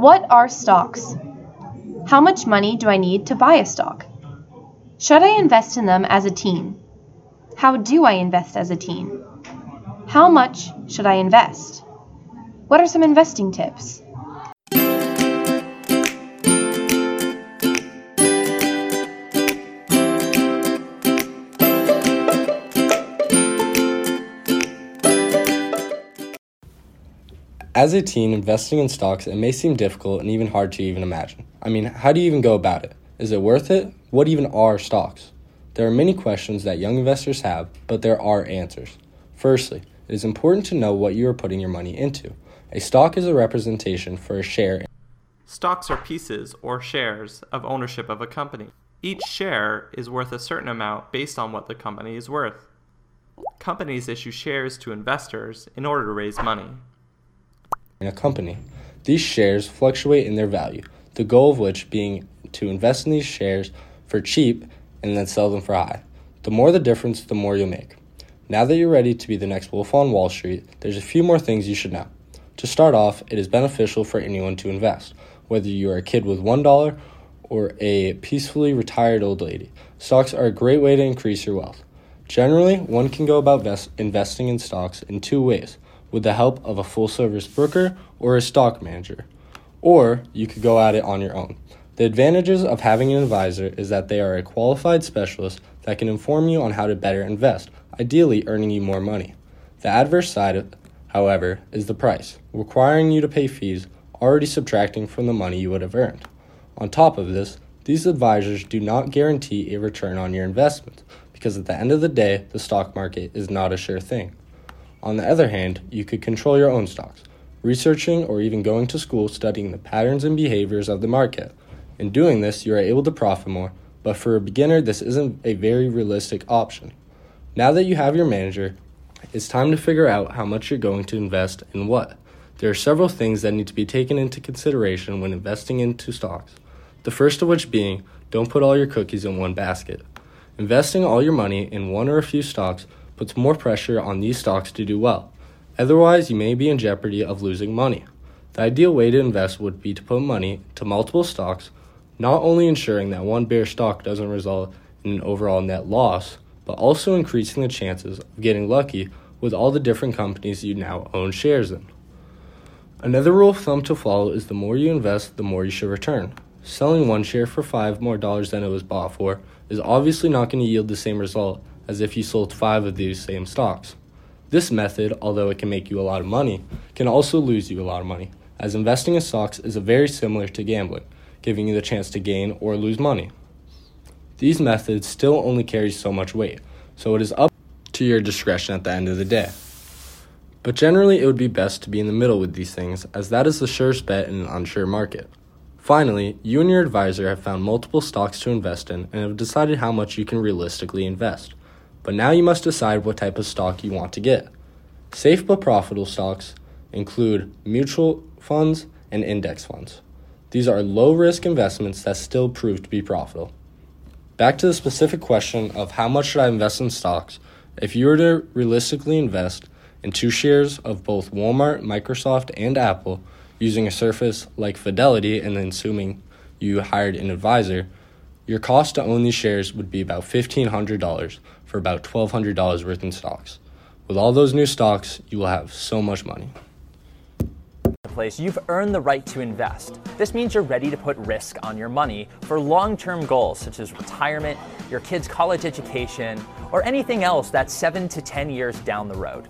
What are stocks? How much money do I need to buy a stock? Should I invest in them as a teen? How do I invest as a teen? How much should I invest? What are some investing tips? As a teen, investing in stocks, it may seem difficult and even hard to even imagine. I mean, how do you even go about it? Is it worth it? What even are stocks? There are many questions that young investors have, but there are answers. Firstly, it is important to know what you are putting your money into. A stock is a representation for a share. Stocks are pieces or shares of ownership of a company. Each share is worth a certain amount based on what the company is worth. Companies issue shares to investors in order to raise money in a company. These shares fluctuate in their value, the goal of which being to invest in these shares for cheap and then sell them for high. The more the difference, the more you'll make. Now that you're ready to be the next wolf on Wall Street, there's a few more things you should know. To start off, it is beneficial for anyone to invest, whether you are a kid with $1 or a peacefully retired old lady. Stocks are a great way to increase your wealth. Generally, one can go about vest- investing in stocks in two ways with the help of a full service broker or a stock manager. Or you could go at it on your own. The advantages of having an advisor is that they are a qualified specialist that can inform you on how to better invest, ideally earning you more money. The adverse side, however, is the price, requiring you to pay fees already subtracting from the money you would have earned. On top of this, these advisors do not guarantee a return on your investment because at the end of the day, the stock market is not a sure thing. On the other hand, you could control your own stocks, researching or even going to school studying the patterns and behaviors of the market. In doing this, you are able to profit more, but for a beginner, this isn't a very realistic option. Now that you have your manager, it's time to figure out how much you're going to invest in what. There are several things that need to be taken into consideration when investing into stocks. The first of which being don't put all your cookies in one basket. Investing all your money in one or a few stocks puts more pressure on these stocks to do well. Otherwise, you may be in jeopardy of losing money. The ideal way to invest would be to put money to multiple stocks, not only ensuring that one bear stock doesn't result in an overall net loss, but also increasing the chances of getting lucky with all the different companies you now own shares in. Another rule of thumb to follow is the more you invest, the more you should return. Selling one share for five more dollars than it was bought for is obviously not going to yield the same result as if you sold five of these same stocks. This method, although it can make you a lot of money, can also lose you a lot of money, as investing in stocks is very similar to gambling, giving you the chance to gain or lose money. These methods still only carry so much weight, so it is up to your discretion at the end of the day. But generally, it would be best to be in the middle with these things, as that is the surest bet in an unsure market. Finally, you and your advisor have found multiple stocks to invest in and have decided how much you can realistically invest. But now you must decide what type of stock you want to get. Safe but profitable stocks include mutual funds and index funds. These are low risk investments that still prove to be profitable. Back to the specific question of how much should I invest in stocks, if you were to realistically invest in two shares of both Walmart, Microsoft, and Apple using a service like Fidelity and then assuming you hired an advisor, your cost to own these shares would be about $1,500 for about $1,200 worth in stocks. With all those new stocks, you will have so much money. Place, you've earned the right to invest. This means you're ready to put risk on your money for long term goals such as retirement, your kids' college education, or anything else that's seven to 10 years down the road.